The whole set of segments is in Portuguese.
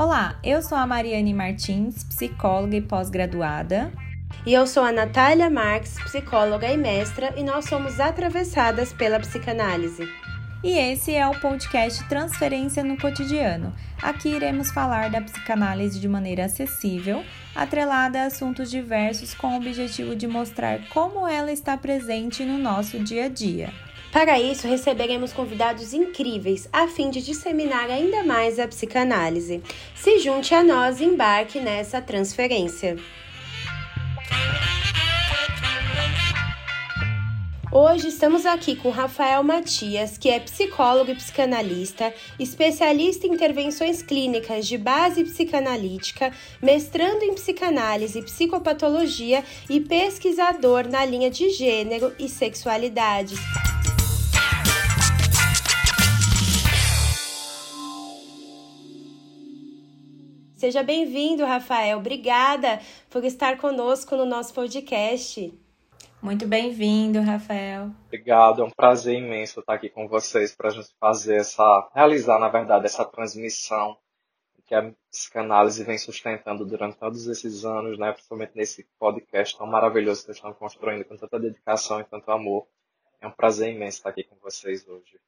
Olá, eu sou a Mariane Martins, psicóloga e pós-graduada. E eu sou a Natália Marques, psicóloga e mestra, e nós somos atravessadas pela psicanálise. E esse é o podcast Transferência no Cotidiano. Aqui iremos falar da psicanálise de maneira acessível, atrelada a assuntos diversos com o objetivo de mostrar como ela está presente no nosso dia a dia. Para isso, receberemos convidados incríveis a fim de disseminar ainda mais a psicanálise. Se junte a nós e embarque nessa transferência. Hoje estamos aqui com Rafael Matias, que é psicólogo e psicanalista, especialista em intervenções clínicas de base psicanalítica, mestrando em psicanálise e psicopatologia e pesquisador na linha de gênero e sexualidade. Seja bem-vindo, Rafael. Obrigada por estar conosco no nosso podcast. Muito bem-vindo, Rafael. Obrigado, é um prazer imenso estar aqui com vocês para a gente fazer essa, realizar, na verdade, essa transmissão que a psicanálise vem sustentando durante todos esses anos, né? principalmente nesse podcast tão maravilhoso que vocês estão construindo com tanta dedicação e tanto amor. É um prazer imenso estar aqui com vocês hoje.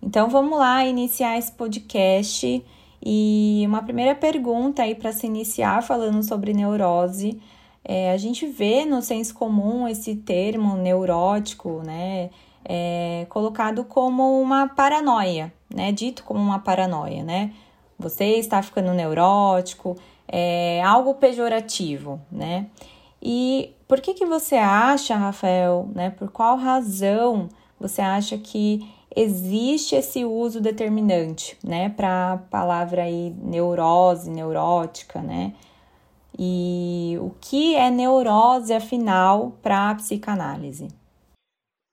Então vamos lá iniciar esse podcast e uma primeira pergunta aí para se iniciar falando sobre neurose. É, a gente vê no senso comum esse termo neurótico, né, é, colocado como uma paranoia, né, dito como uma paranoia, né. Você está ficando neurótico, é algo pejorativo, né. E por que que você acha, Rafael, né, por qual razão você acha que existe esse uso determinante, né, para a palavra aí neurose, neurótica, né? E o que é neurose, afinal, para a psicanálise?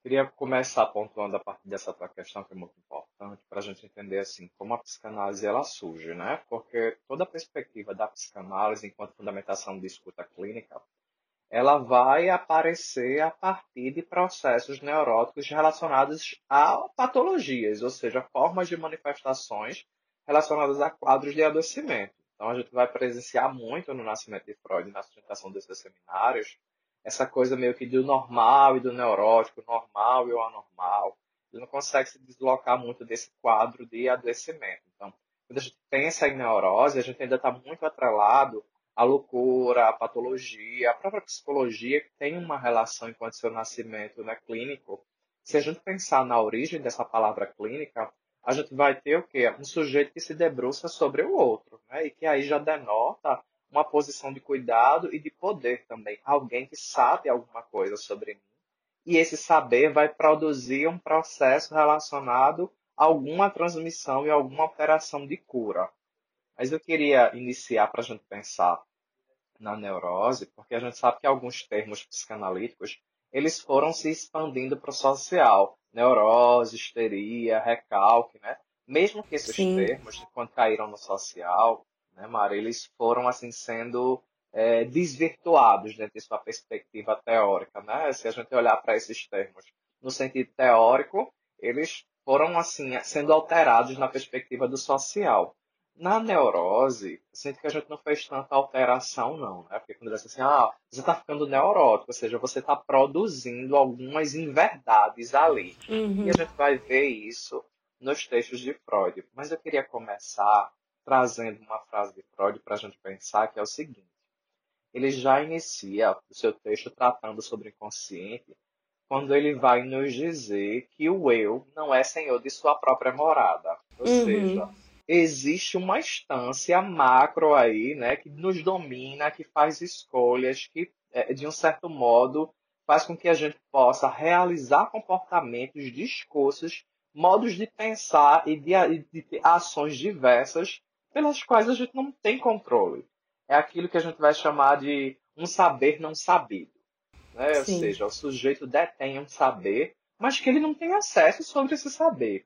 Queria começar pontuando a partir dessa tua questão que é muito importante para a gente entender assim como a psicanálise ela surge, né? Porque toda a perspectiva da psicanálise enquanto fundamentação de escuta clínica ela vai aparecer a partir de processos neuróticos relacionados a patologias, ou seja, formas de manifestações relacionadas a quadros de adoecimento. Então, a gente vai presenciar muito no nascimento de Freud, na sustentação desses seminários, essa coisa meio que do normal e do neurótico, normal e o anormal. Ele não consegue se deslocar muito desse quadro de adoecimento. Então, quando a gente pensa em neurose, a gente ainda está muito atrelado a loucura, a patologia, a própria psicologia, que tem uma relação enquanto seu nascimento né, clínico. Se a gente pensar na origem dessa palavra clínica, a gente vai ter o quê? Um sujeito que se debruça sobre o outro, né? e que aí já denota uma posição de cuidado e de poder também. Alguém que sabe alguma coisa sobre mim. E esse saber vai produzir um processo relacionado a alguma transmissão e alguma operação de cura. Mas eu queria iniciar para a gente pensar na neurose, porque a gente sabe que alguns termos psicanalíticos eles foram se expandindo para o social, neurose, histeria, recalque, né? Mesmo que esses Sim. termos, quando caíram no social, né, Mara, eles foram assim sendo é, desvirtuados dentro de sua perspectiva teórica, né? Se a gente olhar para esses termos no sentido teórico, eles foram assim sendo alterados na perspectiva do social. Na neurose, sinto que a gente não fez tanta alteração, não, né? Porque quando diz assim, ah, você está ficando neurótico, ou seja, você está produzindo algumas inverdades ali. Uhum. E a gente vai ver isso nos textos de Freud. Mas eu queria começar trazendo uma frase de Freud para a gente pensar, que é o seguinte. Ele já inicia o seu texto tratando sobre o inconsciente, quando ele vai nos dizer que o eu não é senhor de sua própria morada. Ou uhum. seja, existe uma instância macro aí, né, que nos domina, que faz escolhas, que é, de um certo modo faz com que a gente possa realizar comportamentos, discursos, modos de pensar e de, de ter ações diversas pelas quais a gente não tem controle. É aquilo que a gente vai chamar de um saber não sabido. Né? Ou seja, o sujeito detém um saber, mas que ele não tem acesso sobre esse saber.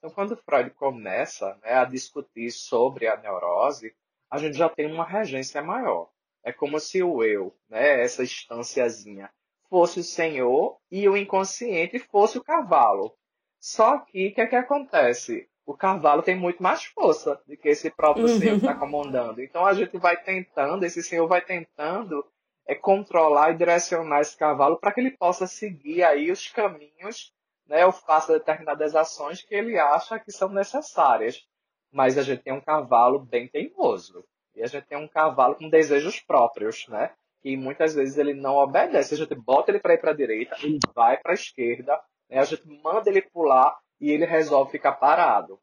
Então, quando Freud começa né, a discutir sobre a neurose, a gente já tem uma regência maior. É como se o eu, né, essa instânciazinha, fosse o senhor e o inconsciente fosse o cavalo. Só que o que, é que acontece? o cavalo tem muito mais força do que esse próprio uhum. senhor que está comandando. Então a gente vai tentando, esse senhor vai tentando é controlar e direcionar esse cavalo para que ele possa seguir aí os caminhos, né, ou faça determinadas ações que ele acha que são necessárias. Mas a gente tem um cavalo bem teimoso. E a gente tem um cavalo com desejos próprios, né? E muitas vezes ele não obedece. A gente bota ele para ir para a direita, ele vai para a esquerda, né? a gente manda ele pular e ele resolve ficar parado.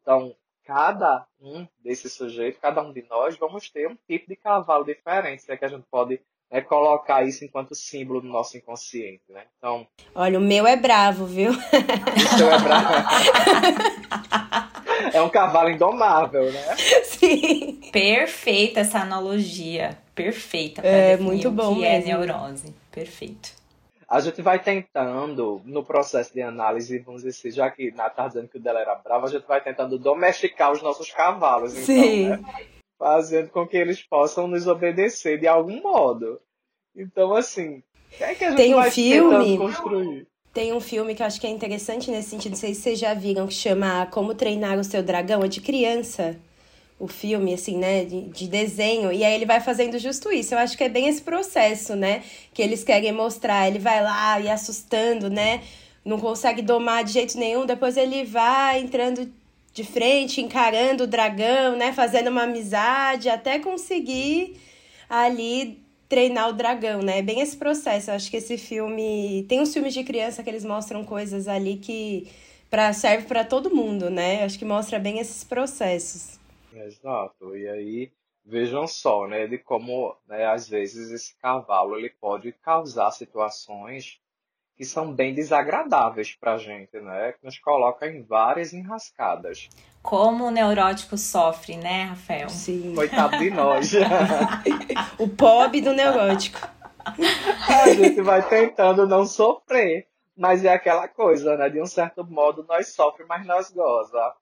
Então, cada um desses sujeitos, cada um de nós, vamos ter um tipo de cavalo diferente, é que a gente pode né, colocar isso enquanto símbolo do nosso inconsciente, né? Então. Olha, o meu é bravo, viu? O seu é bravo. é um cavalo indomável, né? Sim. Perfeita essa analogia. Perfeita. É muito bom. que é mesmo. é neurose. Perfeito. A gente vai tentando, no processo de análise, vamos dizer assim, já que Nath está dizendo que o dela era bravo, a gente vai tentando domesticar os nossos cavalos. Então, Sim. Né? Fazendo com que eles possam nos obedecer de algum modo. Então, assim, é que a gente Tem um vai filme, construir? Tem um filme que eu acho que é interessante nesse sentido, não sei se vocês já viram, que chama Como Treinar o Seu Dragão, é de criança. O filme, assim, né, de, de desenho, e aí ele vai fazendo justo isso. Eu acho que é bem esse processo, né, que eles querem mostrar. Ele vai lá e assustando, né, não consegue domar de jeito nenhum, depois ele vai entrando de frente, encarando o dragão, né? Fazendo uma amizade até conseguir ali treinar o dragão, né? É bem esse processo. Eu acho que esse filme tem uns filmes de criança que eles mostram coisas ali que para serve para todo mundo, né? Eu acho que mostra bem esses processos. Exato. E aí vejam só, né, de como, né, às vezes esse cavalo ele pode causar situações que são bem desagradáveis para a gente, né? Que nos coloca em várias enrascadas. Como o neurótico sofre, né, Rafael? Sim. Coitado de nós. o pobre do neurótico. A gente vai tentando não sofrer, mas é aquela coisa, né? De um certo modo nós sofremos, mas nós goza.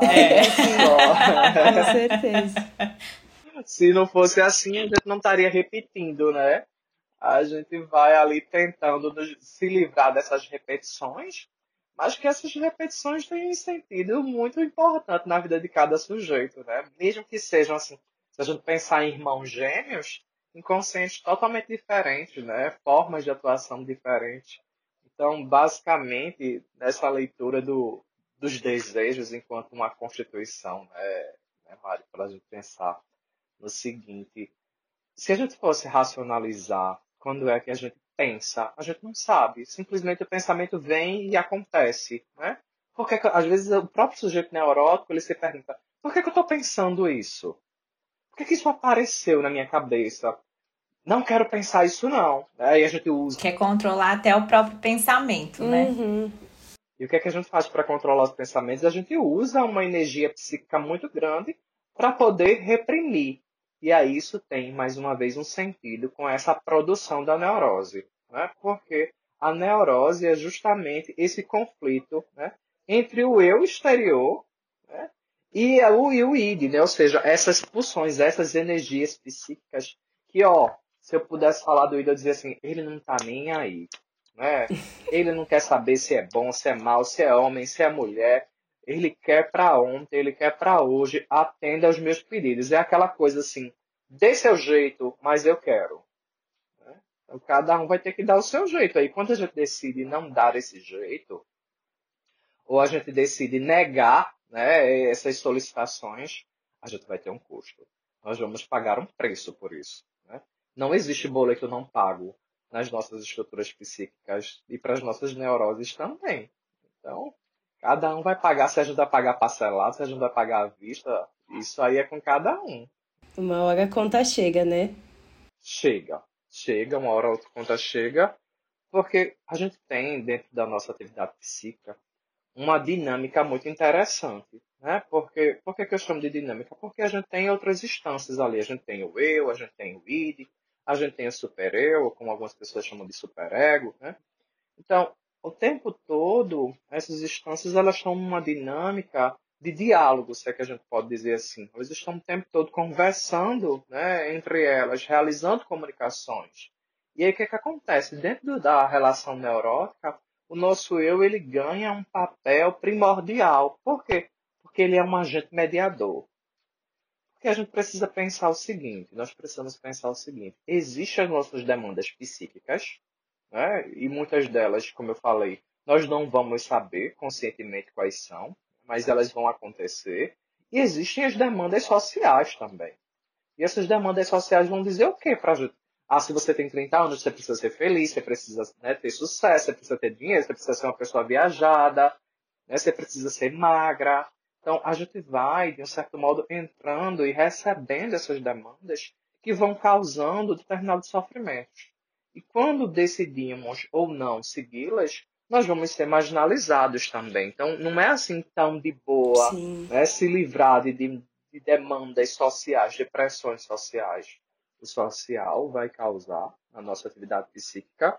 É. Com certeza. Se não fosse assim, a gente não estaria repetindo, né? A gente vai ali tentando se livrar dessas repetições, mas que essas repetições têm um sentido muito importante na vida de cada sujeito, né? Mesmo que sejam assim, se a gente pensar em irmãos gêmeos, inconscientes totalmente diferentes, né? Formas de atuação diferentes. Então, basicamente, nessa leitura do, dos desejos enquanto uma constituição, né, né Mário, para a gente pensar no seguinte, se a gente fosse racionalizar quando é que a gente pensa. A gente não sabe. Simplesmente o pensamento vem e acontece, né? Porque às vezes o próprio sujeito neurótico ele se pergunta: por que, que eu estou pensando isso? Por que, que isso apareceu na minha cabeça? Não quero pensar isso não. Aí a gente usa. Quer controlar até o próprio pensamento, né? Uhum. E o que, é que a gente faz para controlar os pensamentos? A gente usa uma energia psíquica muito grande para poder reprimir e aí isso tem, mais uma vez, um sentido com essa produção da neurose. Né? Porque a neurose é justamente esse conflito né? entre o eu exterior né? e, o, e o id, né? ou seja, essas pulsões, essas energias psíquicas que, ó, se eu pudesse falar do id, eu dizia assim, ele não tá nem aí. Né? Ele não quer saber se é bom, se é mal, se é homem, se é mulher ele quer para ontem, ele quer para hoje, atenda aos meus pedidos. É aquela coisa assim, dê seu jeito, mas eu quero. Né? Então, cada um vai ter que dar o seu jeito. Aí, quando a gente decide não dar esse jeito, ou a gente decide negar né, essas solicitações, a gente vai ter um custo. Nós vamos pagar um preço por isso. Né? Não existe boleto não pago nas nossas estruturas psíquicas e para as nossas neuroses também. Então, Cada um vai pagar, se a gente vai pagar parcelado, se a gente vai pagar à vista, isso aí é com cada um. Uma hora a conta chega, né? Chega. Chega, uma hora a outra conta chega, porque a gente tem dentro da nossa atividade psíquica uma dinâmica muito interessante. Né? Porque, por que, que eu chamo de dinâmica? Porque a gente tem outras instâncias ali. A gente tem o eu, a gente tem o id, a gente tem o super-eu, como algumas pessoas chamam de super-ego. Né? Então, o tempo todo, essas instâncias elas estão numa dinâmica de diálogo, se é que a gente pode dizer assim. Elas estão o tempo todo conversando né, entre elas, realizando comunicações. E aí o que, é que acontece? Dentro da relação neurótica, o nosso eu ele ganha um papel primordial. Por quê? porque ele é um agente mediador. Porque a gente precisa pensar o seguinte, nós precisamos pensar o seguinte, existem as nossas demandas psíquicas, né? e muitas delas, como eu falei, nós não vamos saber conscientemente quais são, mas elas vão acontecer. E existem as demandas sociais também. E essas demandas sociais vão dizer o quê para gente? Ah, se você tem 30 anos, você precisa ser feliz, você precisa né, ter sucesso, você precisa ter dinheiro, você precisa ser uma pessoa viajada, né, você precisa ser magra. Então, a gente vai, de um certo modo, entrando e recebendo essas demandas que vão causando determinados sofrimentos. E quando decidimos ou não segui-las, nós vamos ser marginalizados também. Então, não é assim tão de boa né, se livrar de, de demandas sociais, de pressões sociais. O social vai causar na nossa atividade psíquica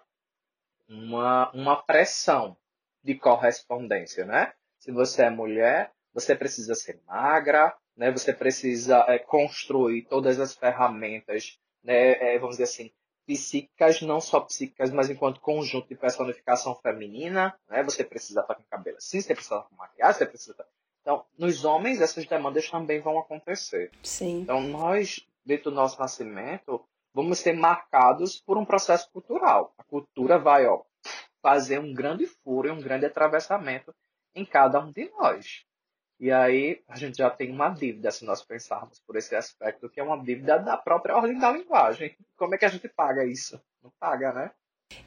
uma, uma pressão de correspondência, né? Se você é mulher, você precisa ser magra, né? Você precisa é, construir todas as ferramentas, né? É, vamos dizer assim, psíquicas, não só psíquicas, mas enquanto conjunto de personificação feminina, né? Você precisa estar com cabelo assim, você precisa estar com maquiagem, você precisa estar... Então, nos homens, essas demandas também vão acontecer. Sim. Então, nós, dentro do nosso nascimento, vamos ser marcados por um processo cultural. A cultura vai, ó, fazer um grande furo e um grande atravessamento em cada um de nós. E aí a gente já tem uma dívida, se nós pensarmos por esse aspecto, que é uma dívida da própria ordem da linguagem. Como é que a gente paga isso? Não paga, né?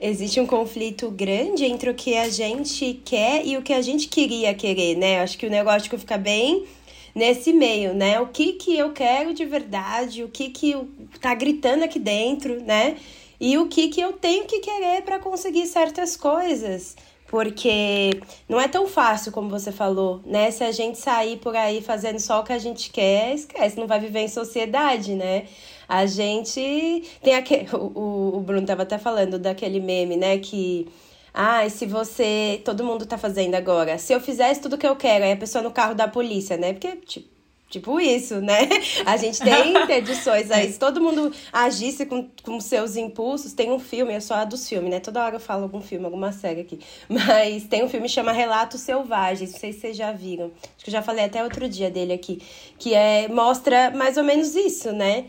Existe um conflito grande entre o que a gente quer e o que a gente queria querer, né? Acho que o negócio fica bem nesse meio, né? O que que eu quero de verdade, o que que tá gritando aqui dentro, né? E o que que eu tenho que querer para conseguir certas coisas porque não é tão fácil como você falou, né? Se a gente sair por aí fazendo só o que a gente quer, esquece, não vai viver em sociedade, né? A gente tem aquele. O, o Bruno tava até falando daquele meme, né? Que. Ah, se você. Todo mundo tá fazendo agora. Se eu fizesse tudo que eu quero, aí a pessoa no carro da polícia, né? Porque, tipo Tipo isso, né? A gente tem interdições aí. Se todo mundo agisse com, com seus impulsos, tem um filme, é só a dos filmes, né? Toda hora eu falo algum filme, alguma série aqui. Mas tem um filme que chama Relatos Selvagens, não sei se vocês já viram. Acho que eu já falei até outro dia dele aqui. Que é, mostra mais ou menos isso, né?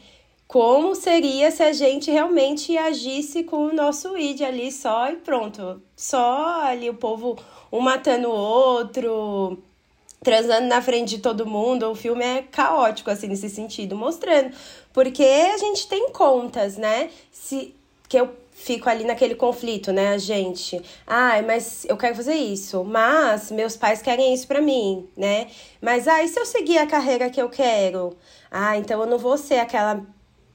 Como seria se a gente realmente agisse com o nosso id ali só e pronto. Só ali o povo um matando o outro transando na frente de todo mundo. O filme é caótico, assim, nesse sentido, mostrando. Porque a gente tem contas, né? Se, que eu fico ali naquele conflito, né, a gente. Ai, ah, mas eu quero fazer isso, mas meus pais querem isso para mim, né? Mas ah, e se eu seguir a carreira que eu quero? Ah, então eu não vou ser aquela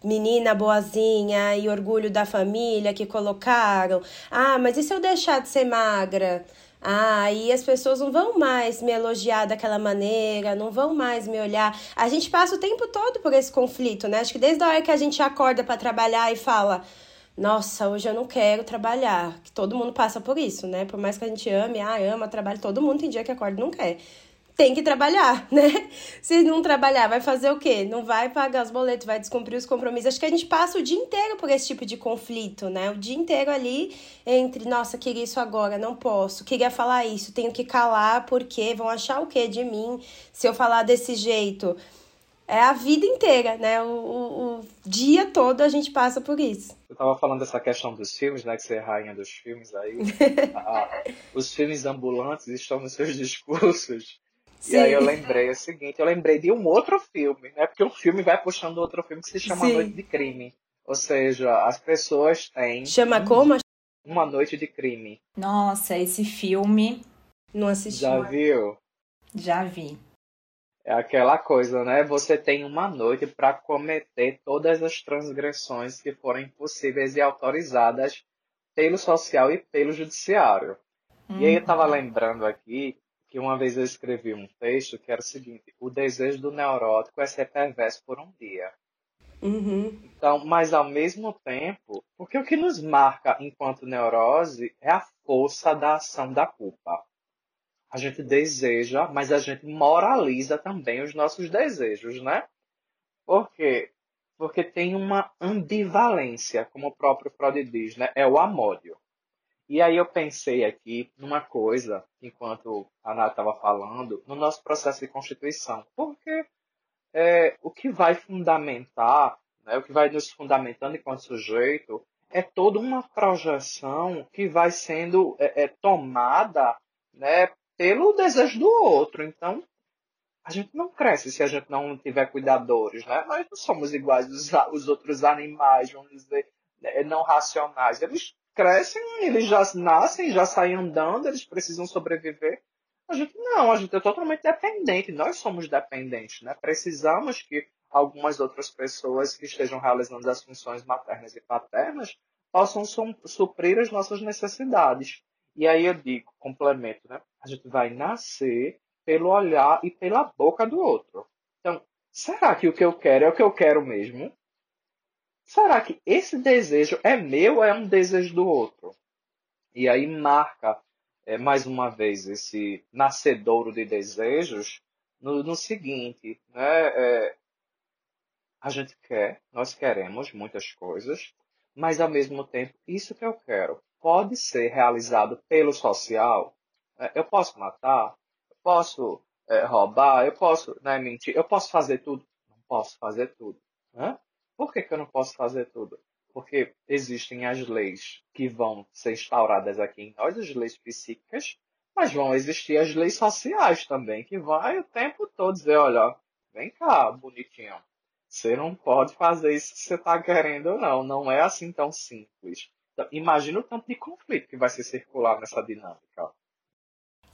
menina boazinha e orgulho da família que colocaram. Ah, mas e se eu deixar de ser magra? Ah, aí as pessoas não vão mais me elogiar daquela maneira, não vão mais me olhar. A gente passa o tempo todo por esse conflito, né? Acho que desde a hora que a gente acorda para trabalhar e fala, nossa, hoje eu não quero trabalhar. Que todo mundo passa por isso, né? Por mais que a gente ame, ah, ama, trabalho, todo mundo tem dia que acorda e não quer tem que trabalhar, né? Se não trabalhar, vai fazer o quê? Não vai pagar os boletos, vai descumprir os compromissos. Acho que a gente passa o dia inteiro por esse tipo de conflito, né? O dia inteiro ali entre, nossa, queria isso agora, não posso. Queria falar isso, tenho que calar, porque vão achar o quê de mim se eu falar desse jeito? É a vida inteira, né? O, o, o dia todo a gente passa por isso. Eu tava falando dessa questão dos filmes, né? Que você é rainha dos filmes aí. ah, os filmes ambulantes estão nos seus discursos Sim. E aí eu lembrei o seguinte, eu lembrei de um outro filme, né? Porque um filme vai puxando outro filme que se chama Sim. Noite de Crime. Ou seja, as pessoas têm. Chama como? Uma Noite de Crime. Nossa, esse filme. Não assisti. Já viu? Já vi. É aquela coisa, né? Você tem uma noite para cometer todas as transgressões que forem possíveis e autorizadas pelo social e pelo judiciário. Uhum. E aí eu tava uhum. lembrando aqui que uma vez eu escrevi um texto que era o seguinte: o desejo do neurótico é ser perverso por um dia. Uhum. Então, mas ao mesmo tempo, porque o que nos marca enquanto neurose é a força da ação da culpa. A gente deseja, mas a gente moraliza também os nossos desejos, né? Por quê? Porque tem uma ambivalência, como o próprio Freud diz, né? É o amódio. E aí eu pensei aqui numa coisa, enquanto a Ana estava falando, no nosso processo de constituição. Porque é, o que vai fundamentar, né, o que vai nos fundamentando enquanto sujeito, é toda uma projeção que vai sendo é, é, tomada né, pelo desejo do outro. Então, a gente não cresce se a gente não tiver cuidadores, né? Nós não somos iguais aos, outros animais, vamos dizer, né, não racionais. Eles crescem, eles já nascem, já saem andando, eles precisam sobreviver. A gente não, a gente é totalmente dependente. Nós somos dependentes, né? Precisamos que algumas outras pessoas que estejam realizando as funções maternas e paternas possam suprir as nossas necessidades. E aí eu digo, complemento, né? A gente vai nascer pelo olhar e pela boca do outro. Então, será que o que eu quero é o que eu quero mesmo? Será que esse desejo é meu ou é um desejo do outro? E aí marca, é, mais uma vez, esse nascedouro de desejos no, no seguinte, né? É, a gente quer, nós queremos muitas coisas, mas ao mesmo tempo, isso que eu quero pode ser realizado pelo social. É, eu posso matar, eu posso é, roubar, eu posso né, mentir, eu posso fazer tudo. Não posso fazer tudo. Né? Por que, que eu não posso fazer tudo? Porque existem as leis que vão ser instauradas aqui em nós, as leis psíquicas, mas vão existir as leis sociais também, que vai o tempo todo dizer, olha, vem cá, bonitinho. Você não pode fazer isso que você está querendo, não. Não é assim tão simples. Então, imagina o tanto de conflito que vai se circular nessa dinâmica.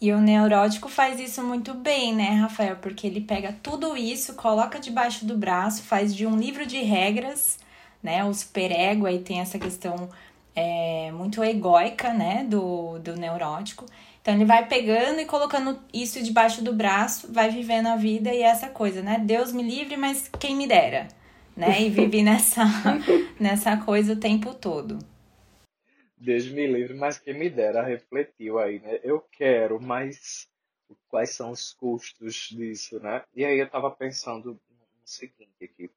E o neurótico faz isso muito bem, né, Rafael? Porque ele pega tudo isso, coloca debaixo do braço, faz de um livro de regras, né? O superego aí tem essa questão é, muito egóica, né, do, do neurótico. Então ele vai pegando e colocando isso debaixo do braço, vai vivendo a vida e essa coisa, né? Deus me livre, mas quem me dera, né? E vive nessa, nessa coisa o tempo todo. Deus me livre, mas quem me dera, refletiu aí, né? Eu quero, mas quais são os custos disso, né? E aí eu estava pensando no seguinte aqui.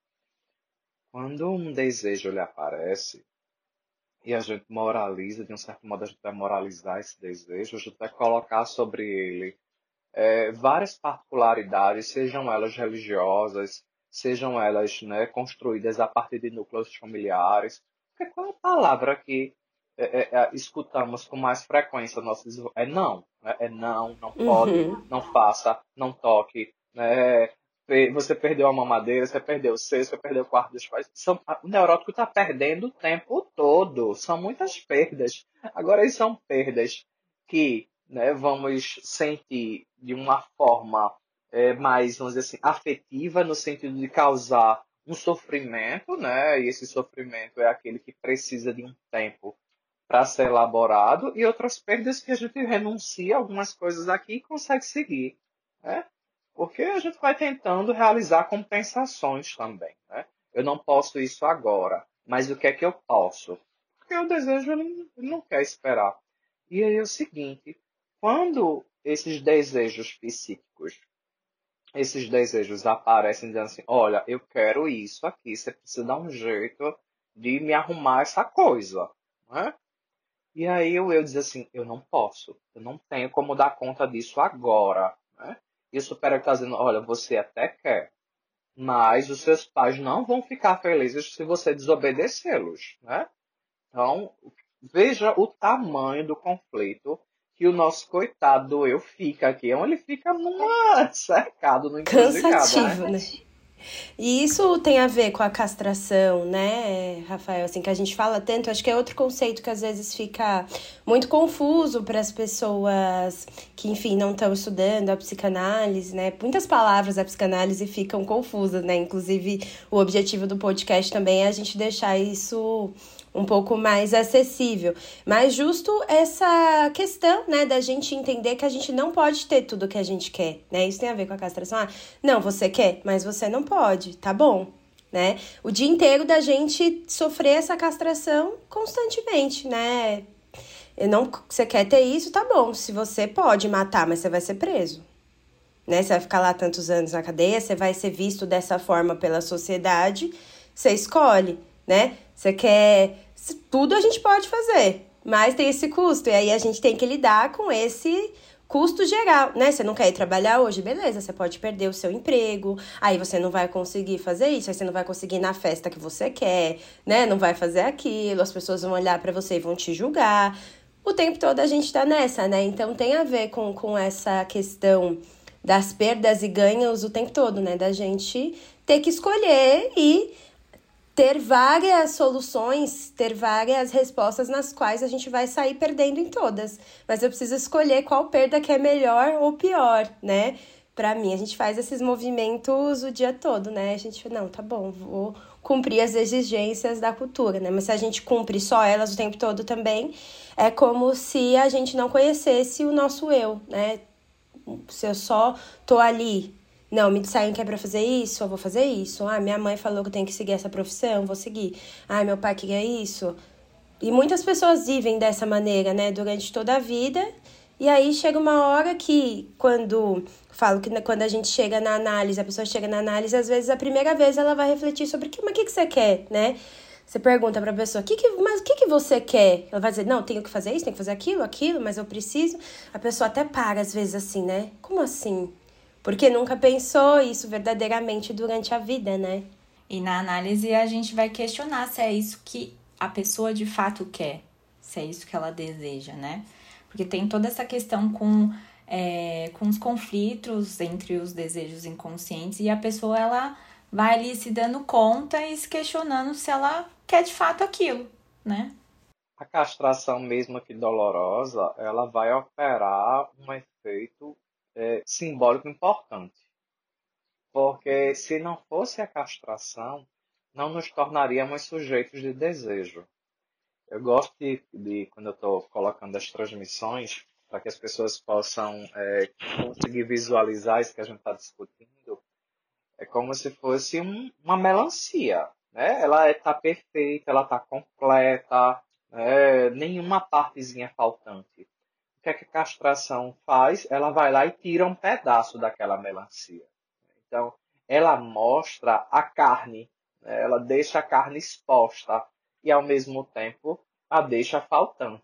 Quando um desejo lhe aparece, e a gente moraliza, de um certo modo a gente vai moralizar esse desejo, a gente vai colocar sobre ele é, várias particularidades, sejam elas religiosas, sejam elas né, construídas a partir de núcleos familiares. Porque qual é a palavra que é, é, é, escutamos com mais frequência nossos é não, né? é não, não pode, uhum. não faça, não toque, né? você perdeu a mamadeira, você perdeu o seio, você perdeu o quarto dos pais. São, o neurótico está perdendo o tempo todo. São muitas perdas. Agora, são perdas que né, vamos sentir de uma forma é, mais, vamos dizer assim, afetiva, no sentido de causar um sofrimento, né? E esse sofrimento é aquele que precisa de um tempo para ser elaborado e outras perdas que a gente renuncia algumas coisas aqui e consegue seguir. Né? Porque a gente vai tentando realizar compensações também. Né? Eu não posso isso agora, mas o que é que eu posso? Porque o desejo ele não quer esperar. E aí é o seguinte, quando esses desejos psíquicos, esses desejos aparecem dizendo assim, olha, eu quero isso aqui, você precisa dar um jeito de me arrumar essa coisa. Né? E aí eu, eu dizer assim, eu não posso, eu não tenho como dar conta disso agora. Né? E o super está dizendo, olha, você até quer, mas os seus pais não vão ficar felizes se você desobedecê-los. Né? Então, veja o tamanho do conflito que o nosso coitado do eu fica aqui, onde ele fica numa cercado no Cansativo, né? né? E isso tem a ver com a castração, né, Rafael? Assim, que a gente fala tanto, acho que é outro conceito que às vezes fica muito confuso para as pessoas que, enfim, não estão estudando a psicanálise, né? Muitas palavras da psicanálise ficam confusas, né? Inclusive, o objetivo do podcast também é a gente deixar isso um pouco mais acessível. Mas justo essa questão, né, da gente entender que a gente não pode ter tudo que a gente quer, né? Isso tem a ver com a castração. Ah, não, você quer, mas você não pode, tá bom, né? O dia inteiro da gente sofrer essa castração constantemente, né? Não, você quer ter isso, tá bom. Se você pode matar, mas você vai ser preso. Né? Você vai ficar lá tantos anos na cadeia, você vai ser visto dessa forma pela sociedade, você escolhe, né? Você quer tudo a gente pode fazer, Mas tem esse custo. E aí a gente tem que lidar com esse custo geral, né? Você não quer ir trabalhar hoje, beleza, você pode perder o seu emprego, aí você não vai conseguir fazer isso, aí você não vai conseguir ir na festa que você quer, né? Não vai fazer aquilo, as pessoas vão olhar para você e vão te julgar. O tempo todo a gente tá nessa, né? Então tem a ver com, com essa questão das perdas e ganhos o tempo todo, né? Da gente ter que escolher e ter várias soluções, ter várias respostas nas quais a gente vai sair perdendo em todas. Mas eu preciso escolher qual perda que é melhor ou pior, né? Para mim, a gente faz esses movimentos o dia todo, né? A gente, não, tá bom, vou cumprir as exigências da cultura, né? Mas se a gente cumpre só elas o tempo todo também, é como se a gente não conhecesse o nosso eu, né? Se eu só tô ali não, me disseram que é pra fazer isso, eu vou fazer isso. Ah, minha mãe falou que eu tenho que seguir essa profissão, vou seguir. Ah, meu pai queria isso. E muitas pessoas vivem dessa maneira, né, durante toda a vida. E aí chega uma hora que, quando falo que quando a gente chega na análise, a pessoa chega na análise, às vezes a primeira vez ela vai refletir sobre que, mas o que, que você quer, né? Você pergunta para a pessoa, que que, mas o que, que você quer? Ela vai dizer, não, tenho que fazer isso, tenho que fazer aquilo, aquilo, mas eu preciso. A pessoa até para às vezes assim, né? Como assim? Porque nunca pensou isso verdadeiramente durante a vida, né? E na análise a gente vai questionar se é isso que a pessoa de fato quer, se é isso que ela deseja, né? Porque tem toda essa questão com, é, com os conflitos entre os desejos inconscientes e a pessoa ela vai ali se dando conta e se questionando se ela quer de fato aquilo, né? A castração, mesmo que dolorosa, ela vai operar um efeito é, simbólico importante. Porque se não fosse a castração, não nos tornaríamos sujeitos de desejo. Eu gosto de, de quando eu estou colocando as transmissões, para que as pessoas possam é, conseguir visualizar isso que a gente está discutindo, é como se fosse um, uma melancia. Né? Ela está perfeita, ela está completa, né? nenhuma partezinha faltante é castração faz? Ela vai lá e tira um pedaço daquela melancia. Então, ela mostra a carne, né? ela deixa a carne exposta e, ao mesmo tempo, a deixa faltante.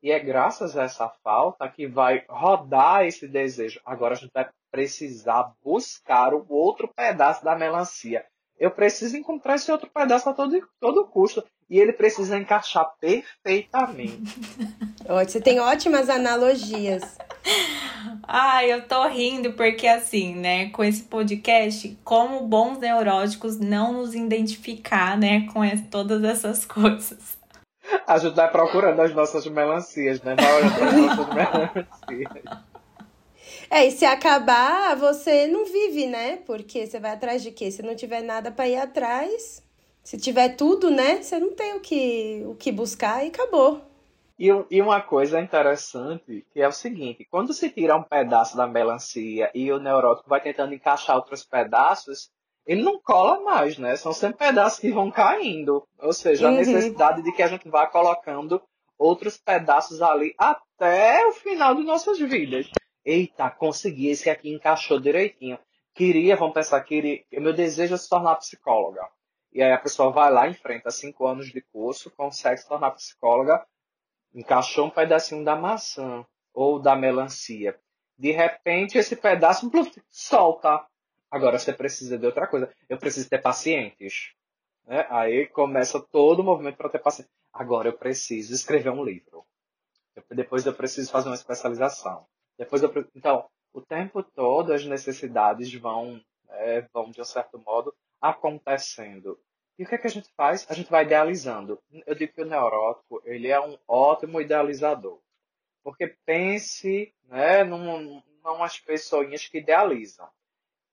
E é graças a essa falta que vai rodar esse desejo. Agora a gente vai precisar buscar o outro pedaço da melancia. Eu preciso encontrar esse outro pedaço a todo, todo custo. E ele precisa encaixar perfeitamente. Você tem ótimas analogias. Ai, eu tô rindo porque assim, né, com esse podcast, como bons neuróticos não nos identificar, né, com esse, todas essas coisas. A gente vai procurando as nossas melancias, né? Vai olhando as nossas melancias. É, e se acabar, você não vive, né? Porque você vai atrás de quê? Se não tiver nada para ir atrás, se tiver tudo, né? Você não tem o que, o que buscar e acabou. E, e uma coisa interessante que é o seguinte: quando se tira um pedaço da melancia e o neurótico vai tentando encaixar outros pedaços, ele não cola mais, né? São sempre pedaços que vão caindo. Ou seja, a uhum. necessidade de que a gente vá colocando outros pedaços ali até o final de nossas vidas. Eita, consegui, esse aqui encaixou direitinho. Queria, vamos pensar, queria, meu desejo é se tornar psicóloga. E aí a pessoa vai lá, enfrenta cinco anos de curso, consegue se tornar psicóloga, encaixou um pedacinho da maçã ou da melancia. De repente, esse pedaço solta. Agora você precisa de outra coisa. Eu preciso ter pacientes. Né? Aí começa todo o movimento para ter pacientes. Agora eu preciso escrever um livro. Depois eu preciso fazer uma especialização. Depois eu, então, o tempo todo as necessidades vão, é, vão de um certo modo acontecendo. E o que, é que a gente faz? A gente vai idealizando. Eu digo que o neurótico ele é um ótimo idealizador. Porque pense né, num, numas pessoinhas que idealizam.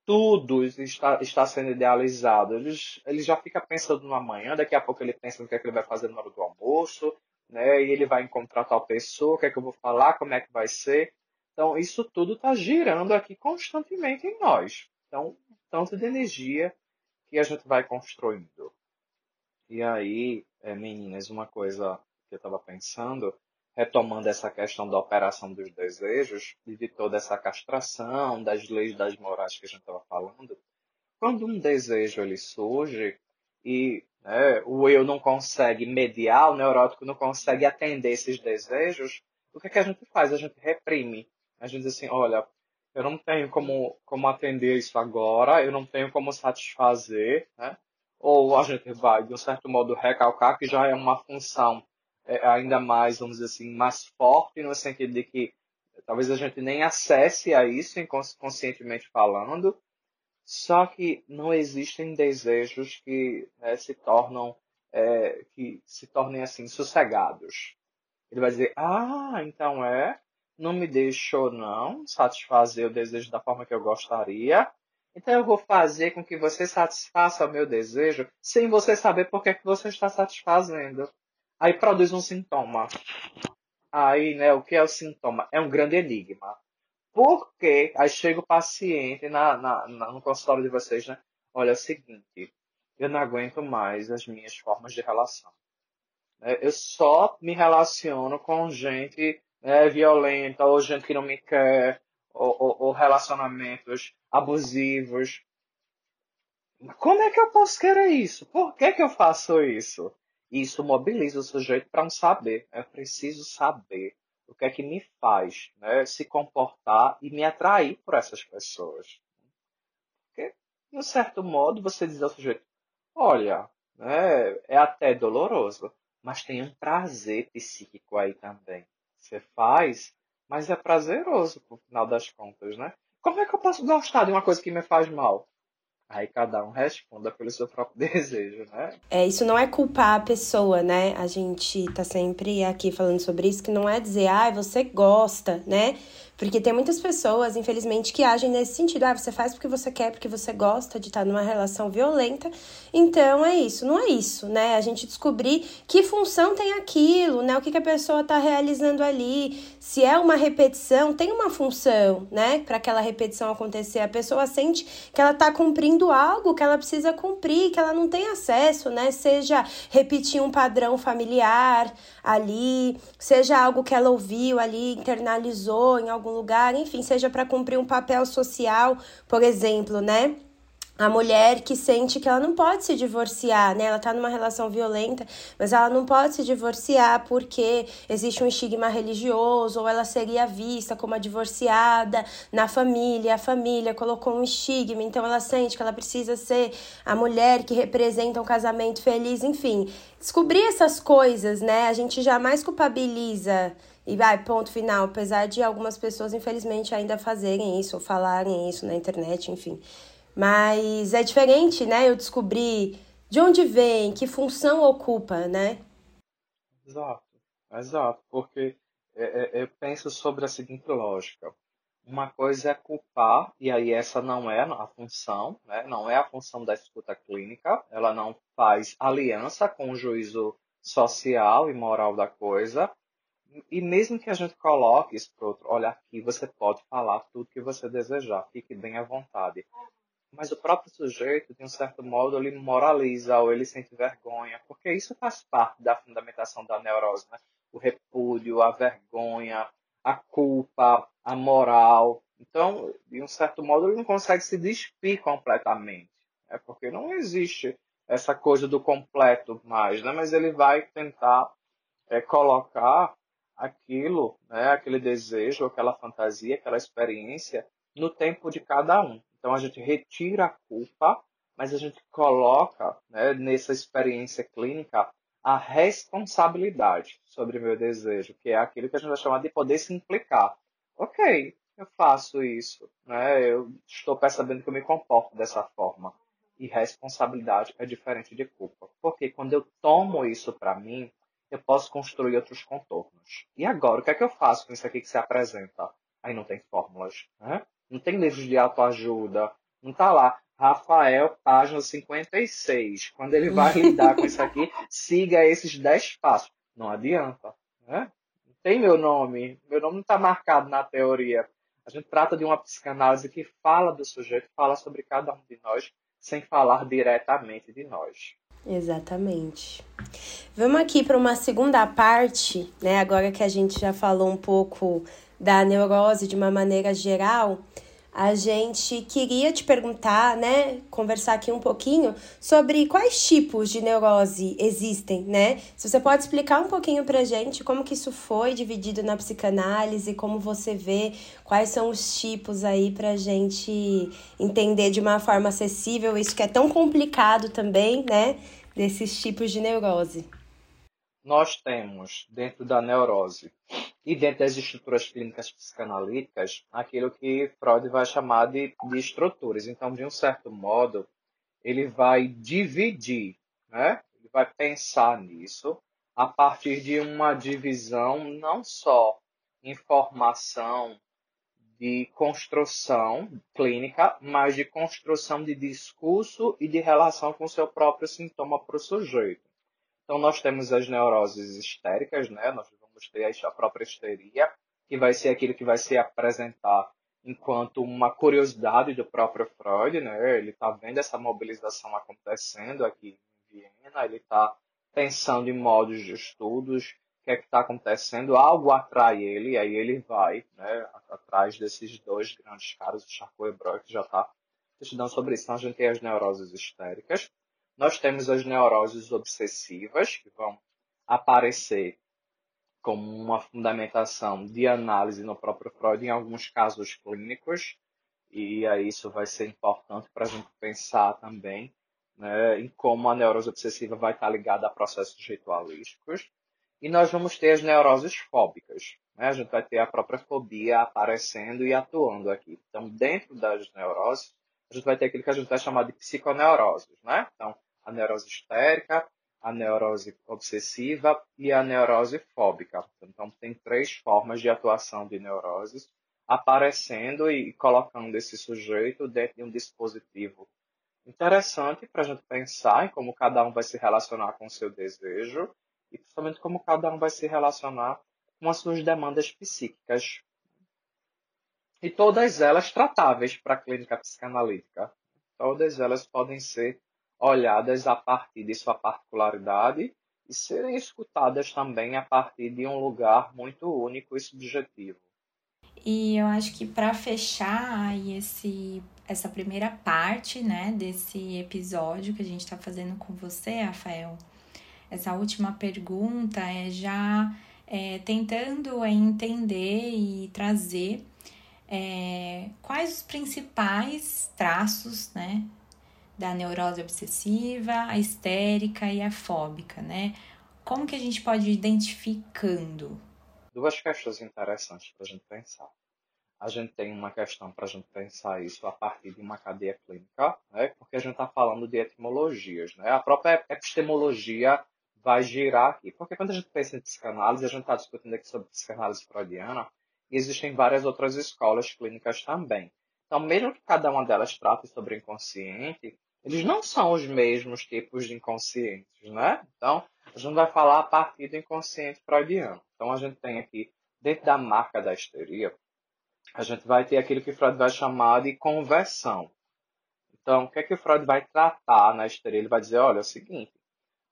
Tudo está, está sendo idealizado. Ele, ele já fica pensando no amanhã, daqui a pouco ele pensa no que, é que ele vai fazer na hora do almoço, né, e ele vai encontrar tal pessoa, o que é que eu vou falar, como é que vai ser. Então, isso tudo está girando aqui constantemente em nós. Então, tanto de energia que a gente vai construindo. E aí, é, meninas, uma coisa que eu estava pensando, retomando essa questão da operação dos desejos e de toda essa castração, das leis das morais que a gente estava falando, quando um desejo ele surge e né, o eu não consegue mediar, o neurótico não consegue atender esses desejos, o que, é que a gente faz? A gente reprime. A gente diz assim, olha, eu não tenho como, como atender isso agora, eu não tenho como satisfazer, né? Ou a gente vai, de um certo modo, recalcar que já é uma função é, ainda mais, vamos dizer assim, mais forte, no sentido de que talvez a gente nem acesse a isso inconscientemente falando, só que não existem desejos que né, se tornam é, que se tornem assim sossegados. Ele vai dizer, ah, então é, não me deixou não satisfazer o desejo da forma que eu gostaria. Então eu vou fazer com que você satisfaça o meu desejo sem você saber por que, que você está satisfazendo. Aí produz um sintoma. Aí, né, o que é o sintoma? É um grande enigma. Por que? Aí chega o paciente na, na, na, no consultório de vocês, né? Olha, é o seguinte, eu não aguento mais as minhas formas de relação. É, eu só me relaciono com gente né, violenta, ou gente que não me quer, ou, ou, relacionamentos abusivos. Como é que eu posso querer isso? Por que, que eu faço isso? Isso mobiliza o sujeito para um saber. É preciso saber o que é que me faz né, se comportar e me atrair por essas pessoas. Porque, de um certo modo, você diz ao sujeito: olha, né, é até doloroso, mas tem um prazer psíquico aí também. Você faz, mas é prazeroso, no final das contas, né? Como é que eu posso gostar de uma coisa que me faz mal? Aí cada um responda pelo seu próprio desejo, né? É, isso não é culpar a pessoa, né? A gente tá sempre aqui falando sobre isso, que não é dizer, ah, você gosta, né? Porque tem muitas pessoas, infelizmente, que agem nesse sentido. Ah, você faz porque você quer, porque você gosta de estar numa relação violenta. Então é isso. Não é isso, né? A gente descobrir que função tem aquilo, né? O que, que a pessoa está realizando ali. Se é uma repetição, tem uma função, né? Para aquela repetição acontecer. A pessoa sente que ela está cumprindo algo que ela precisa cumprir, que ela não tem acesso, né? Seja repetir um padrão familiar ali, seja algo que ela ouviu ali, internalizou em algum algum lugar, enfim, seja para cumprir um papel social, por exemplo, né? A mulher que sente que ela não pode se divorciar, né? Ela tá numa relação violenta, mas ela não pode se divorciar porque existe um estigma religioso, ou ela seria vista como a divorciada na família, a família colocou um estigma, então ela sente que ela precisa ser a mulher que representa um casamento feliz, enfim. Descobrir essas coisas, né? A gente jamais culpabiliza e vai, ponto final. Apesar de algumas pessoas, infelizmente, ainda fazerem isso, ou falarem isso na internet, enfim. Mas é diferente, né? Eu descobrir de onde vem, que função ocupa, né? Exato, exato. Porque é, é, eu penso sobre a seguinte lógica. Uma coisa é culpar, e aí essa não é a função, né? não é a função da escuta clínica, ela não faz aliança com o juízo social e moral da coisa, e mesmo que a gente coloque isso para outro, olha aqui, você pode falar tudo que você desejar, fique bem à vontade. Mas o próprio sujeito, de um certo modo, ele moraliza ou ele sente vergonha, porque isso faz parte da fundamentação da neurose, né? O repúdio, a vergonha, a culpa, a moral. Então, de um certo modo, ele não consegue se despir completamente, é porque não existe essa coisa do completo mais, né? Mas ele vai tentar é, colocar aquilo, né, aquele desejo, aquela fantasia, aquela experiência no tempo de cada um. Então a gente retira a culpa, mas a gente coloca né, nessa experiência clínica a responsabilidade sobre o meu desejo, que é aquilo que a gente vai chamar de poder se implicar. Ok, eu faço isso, né? eu estou percebendo que eu me comporto dessa forma. E responsabilidade é diferente de culpa. Porque quando eu tomo isso para mim, eu posso construir outros contornos. E agora, o que é que eu faço com isso aqui que se apresenta? Aí não tem fórmulas, né? Não tem livros de autoajuda, não tá lá. Rafael, página 56. Quando ele vai lidar com isso aqui, siga esses 10 passos. Não adianta, né? Não tem meu nome. Meu nome não está marcado na teoria. A gente trata de uma psicanálise que fala do sujeito, fala sobre cada um de nós, sem falar diretamente de nós. Exatamente. Vamos aqui para uma segunda parte, né? Agora que a gente já falou um pouco da neurose de uma maneira geral, a gente queria te perguntar, né, conversar aqui um pouquinho sobre quais tipos de neurose existem, né? Se você pode explicar um pouquinho pra gente como que isso foi dividido na psicanálise, como você vê, quais são os tipos aí pra gente entender de uma forma acessível isso que é tão complicado também, né, desses tipos de neurose. Nós temos dentro da neurose e dentro das estruturas clínicas psicanalíticas, aquilo que Freud vai chamar de, de estruturas. Então, de um certo modo, ele vai dividir, né? ele vai pensar nisso a partir de uma divisão não só informação de construção clínica, mas de construção de discurso e de relação com o seu próprio sintoma para o sujeito. Então, nós temos as neuroses histéricas, né? Nós vamos ter a própria histeria, que vai ser aquilo que vai se apresentar enquanto uma curiosidade do próprio Freud, né? Ele está vendo essa mobilização acontecendo aqui em Viena, ele está pensando em modos de estudos, o que é que está acontecendo, algo atrai ele, e aí ele vai, né? Atrás desses dois grandes caras, o Charcot e Breuer, que já está estudando sobre isso. Então, a gente tem as neuroses histéricas, nós temos as neuroses obsessivas, que vão aparecer como uma fundamentação de análise no próprio Freud em alguns casos clínicos, e aí isso vai ser importante para a gente pensar também né, em como a neurose obsessiva vai estar ligada a processos ritualísticos. E nós vamos ter as neuroses fóbicas. Né? A gente vai ter a própria fobia aparecendo e atuando aqui. Então, dentro das neuroses, a gente vai ter aquilo que a gente vai chamar de psiconeuroses. Né? Então, a neurose histérica, a neurose obsessiva e a neurose fóbica. Então, tem três formas de atuação de neuroses aparecendo e colocando esse sujeito dentro de um dispositivo interessante para a gente pensar em como cada um vai se relacionar com o seu desejo e principalmente como cada um vai se relacionar com as suas demandas psíquicas. E todas elas tratáveis para a clínica psicanalítica. Todas elas podem ser olhadas a partir de sua particularidade e serem escutadas também a partir de um lugar muito único e subjetivo. E eu acho que para fechar esse, essa primeira parte né, desse episódio que a gente está fazendo com você, Rafael, essa última pergunta é já é, tentando entender e trazer é, quais os principais traços né, da neurose obsessiva, a histérica e a fóbica, né? Como que a gente pode ir identificando? Duas questões interessantes para a gente pensar. A gente tem uma questão para a gente pensar isso a partir de uma cadeia clínica, né? porque a gente está falando de etimologias. Né? A própria epistemologia vai girar aqui. Porque quando a gente pensa em psicanálise, a gente está discutindo aqui sobre psicanálise freudiana, e existem várias outras escolas clínicas também. Então, mesmo que cada uma delas trate sobre o inconsciente, eles não são os mesmos tipos de inconscientes, né? Então, a gente vai falar a partir do inconsciente freudiano. Então, a gente tem aqui, dentro da marca da histeria, a gente vai ter aquilo que Freud vai chamar de conversão. Então, o que é que Freud vai tratar na histeria? Ele vai dizer, olha, é o seguinte,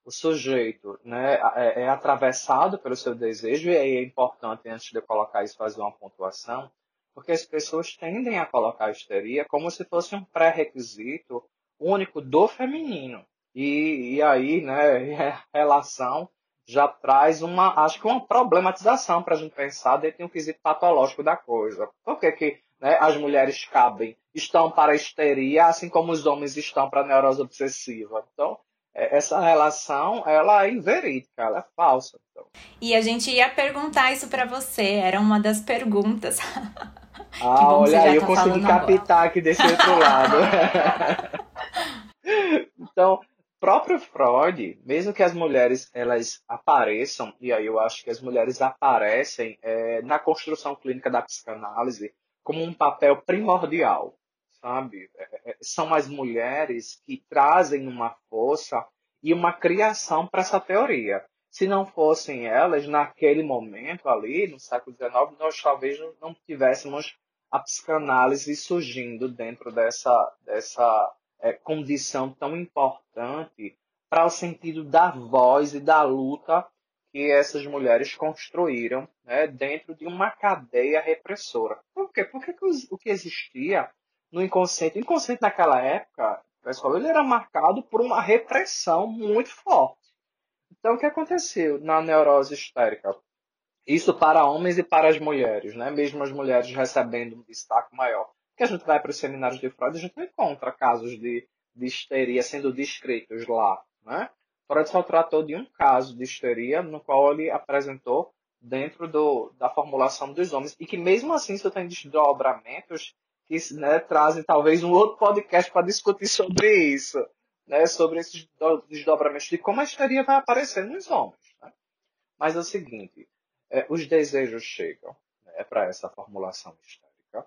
o sujeito né, é, é atravessado pelo seu desejo, e aí é importante, antes de eu colocar isso, fazer uma pontuação, porque as pessoas tendem a colocar a histeria como se fosse um pré-requisito único do feminino. E, e aí, né, relação já traz uma, acho que uma problematização para a gente pensar dentro de um quesito patológico da coisa. Por que, que né, as mulheres cabem, estão para a histeria, assim como os homens estão para a neurose obsessiva? Então, é, essa relação, ela é inverídica, ela é falsa. Então. E a gente ia perguntar isso para você, era uma das perguntas. Ah, olha aí, eu tá consegui captar agora. aqui desse outro lado. então, próprio Freud, mesmo que as mulheres elas apareçam, e aí eu acho que as mulheres aparecem é, na construção clínica da psicanálise como um papel primordial, sabe? É, é são as mulheres que trazem uma força e uma criação para essa teoria. Se não fossem elas, naquele momento ali, no século XIX, nós talvez não tivéssemos a psicanálise surgindo dentro dessa, dessa é, condição tão importante para o sentido da voz e da luta que essas mulheres construíram né, dentro de uma cadeia repressora. Por quê? Porque o que existia no inconsciente. O inconsciente naquela época, pessoal, ele era marcado por uma repressão muito forte. Então, o que aconteceu na neurose histérica? Isso para homens e para as mulheres, né? Mesmo as mulheres recebendo um destaque maior. Porque a gente vai para os seminários de Freud, a gente não encontra casos de, de histeria sendo descritos lá, né? Freud só tratou de um caso de histeria no qual ele apresentou dentro do, da formulação dos homens e que mesmo assim isso tem desdobramentos que né, trazem talvez um outro podcast para discutir sobre isso, né, sobre esses desdobramentos de como a histeria vai aparecer nos homens. Né? Mas é o seguinte, é, os desejos chegam né, para essa formulação histérica,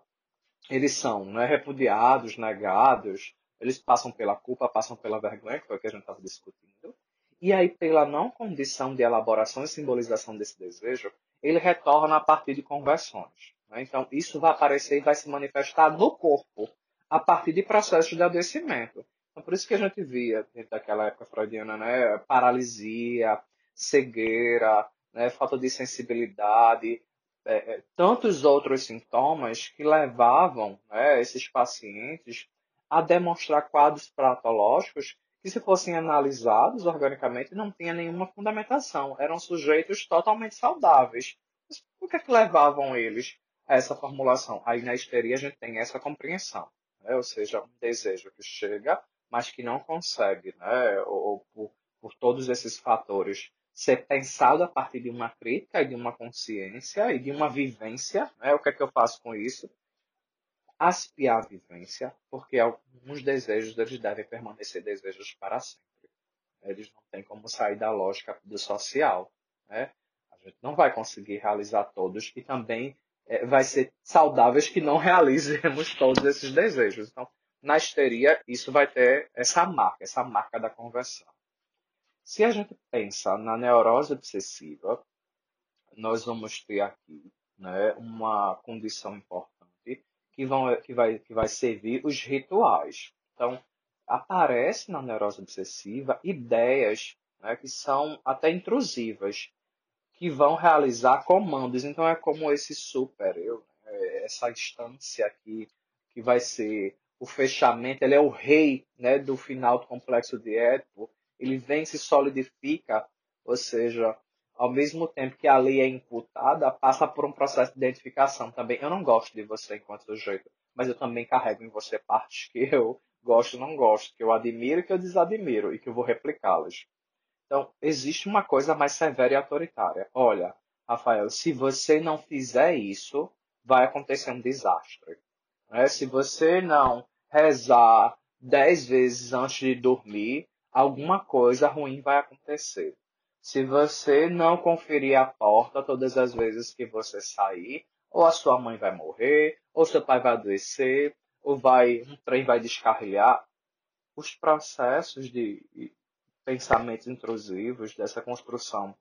eles são né, repudiados, negados, eles passam pela culpa, passam pela vergonha, que foi o que a gente estava discutindo, e aí, pela não condição de elaboração e simbolização desse desejo, ele retorna a partir de conversões. Né? Então, isso vai aparecer e vai se manifestar no corpo a partir de processos de adoecimento. Então, por isso que a gente via, dentro daquela época freudiana, né, paralisia, cegueira, né, falta de sensibilidade, é, é, tantos outros sintomas que levavam né, esses pacientes a demonstrar quadros patológicos que, se fossem analisados organicamente, não tinha nenhuma fundamentação. Eram sujeitos totalmente saudáveis. Mas por que, é que levavam eles a essa formulação? Aí na histeria a gente tem essa compreensão. Né? Ou seja, um desejo que chega, mas que não consegue, né? ou, por, por todos esses fatores, ser pensado a partir de uma crítica e de uma consciência e de uma vivência. Né? O que é que eu faço com isso? aspiar a vivência, porque alguns desejos eles devem permanecer desejos para sempre. Eles não têm como sair da lógica do social. Né? A gente não vai conseguir realizar todos e também é, vai ser saudáveis que não realizemos todos esses desejos. Então, na histeria, isso vai ter essa marca, essa marca da conversão. Se a gente pensa na neurose obsessiva, nós vamos ter aqui né, uma condição importante que, vão, que, vai, que vai servir os rituais. Então, aparece na neurose obsessiva ideias né, que são até intrusivas, que vão realizar comandos. Então, é como esse super eu, né, essa instância aqui, que vai ser o fechamento, ele é o rei né, do final do complexo de Édipo, ele vem se solidifica, ou seja, ao mesmo tempo que a lei é imputada, passa por um processo de identificação também. Eu não gosto de você enquanto sujeito, mas eu também carrego em você partes que eu gosto e não gosto, que eu admiro e que eu desadmiro e que eu vou replicá-las. Então, existe uma coisa mais severa e autoritária. Olha, Rafael, se você não fizer isso, vai acontecer um desastre. Né? Se você não rezar dez vezes antes de dormir, alguma coisa ruim vai acontecer. Se você não conferir a porta todas as vezes que você sair, ou a sua mãe vai morrer, ou seu pai vai adoecer, ou vai um trem vai descarrilhar. Os processos de pensamentos intrusivos, dessa construção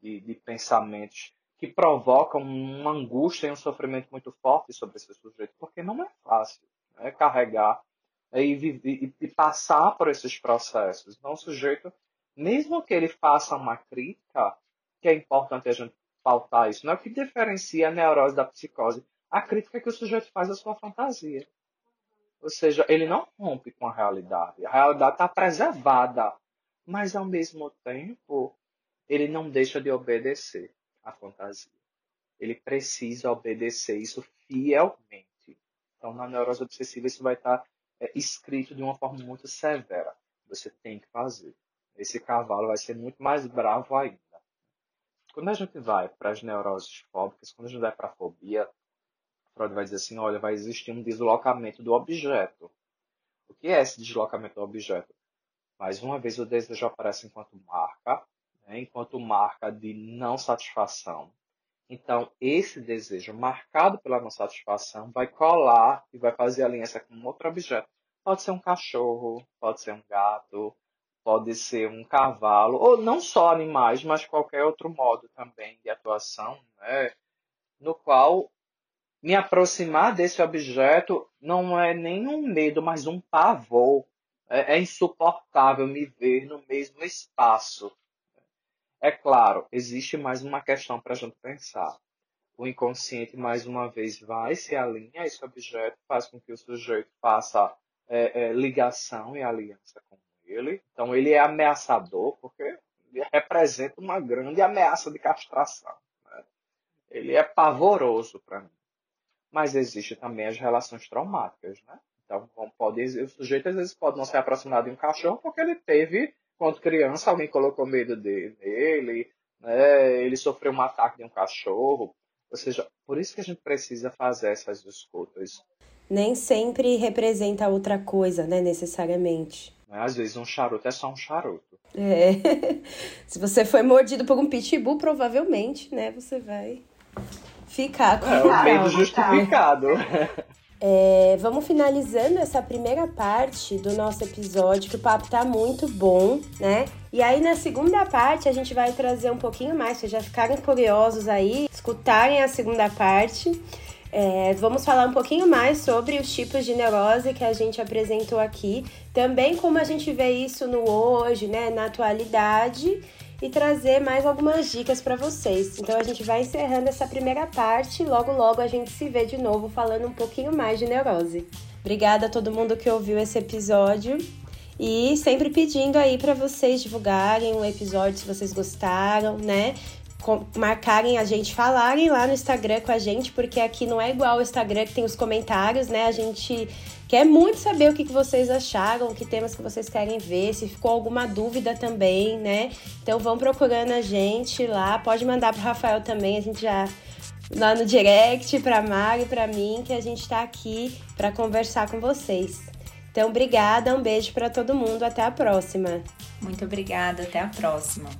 de, de pensamentos que provocam uma angústia e um sofrimento muito forte sobre esse sujeito, porque não é fácil né, carregar e, e, e, passar por esses processos. Então, o sujeito mesmo que ele faça uma crítica, que é importante a gente pautar isso, não é o que diferencia a neurose da psicose. A crítica que o sujeito faz à sua fantasia. Ou seja, ele não rompe com a realidade. A realidade está preservada. Mas, ao mesmo tempo, ele não deixa de obedecer à fantasia. Ele precisa obedecer isso fielmente. Então, na neurose obsessiva, isso vai estar é, escrito de uma forma muito severa. Você tem que fazer esse cavalo vai ser muito mais bravo ainda. Quando a gente vai para as neuroses fóbicas, quando a gente vai para a fobia, Freud vai dizer assim, olha, vai existir um deslocamento do objeto. O que é esse deslocamento do objeto? Mais uma vez, o desejo aparece enquanto marca, né, enquanto marca de não satisfação. Então, esse desejo marcado pela não satisfação vai colar e vai fazer aliança com outro objeto. Pode ser um cachorro, pode ser um gato, pode ser um cavalo, ou não só animais, mas qualquer outro modo também de atuação, né? no qual me aproximar desse objeto não é nenhum medo, mas um pavor. É, é insuportável me ver no mesmo espaço. É claro, existe mais uma questão para a gente pensar. o inconsciente mais uma vez vai se alinha a esse objeto, faz com que o sujeito faça é, é, ligação e aliança com ele. Então ele é ameaçador porque representa uma grande ameaça de castração. Né? Ele é pavoroso para mim. Mas existe também as relações traumáticas, né? Então pode, o sujeito às vezes pode não se aproximar de um cachorro porque ele teve, quando criança, alguém colocou medo dele, né? ele sofreu um ataque de um cachorro. Ou seja, por isso que a gente precisa fazer essas escutas. Nem sempre representa outra coisa, né, necessariamente. Né? Às vezes um charuto é só um charuto. É. Se você foi mordido por um pitbull, provavelmente, né, você vai ficar com é, o medo justificado. É, vamos finalizando essa primeira parte do nosso episódio, que o papo tá muito bom, né? E aí na segunda parte a gente vai trazer um pouquinho mais, vocês já ficarem curiosos aí, escutarem a segunda parte. É, vamos falar um pouquinho mais sobre os tipos de neurose que a gente apresentou aqui, também como a gente vê isso no hoje, né, na atualidade, e trazer mais algumas dicas para vocês. Então a gente vai encerrando essa primeira parte e logo logo a gente se vê de novo falando um pouquinho mais de neurose. Obrigada a todo mundo que ouviu esse episódio e sempre pedindo aí para vocês divulgarem o episódio se vocês gostaram, né? Marcarem a gente, falarem lá no Instagram com a gente, porque aqui não é igual o Instagram que tem os comentários, né? A gente quer muito saber o que, vocês acharam, que temas que vocês querem ver, se ficou alguma dúvida também, né? Então vão procurando a gente lá, pode mandar pro Rafael também, a gente já lá no direct, pra Mari, pra mim, que a gente tá aqui para conversar com vocês. Então, obrigada, um beijo para todo mundo, até a próxima. Muito obrigada, até a próxima.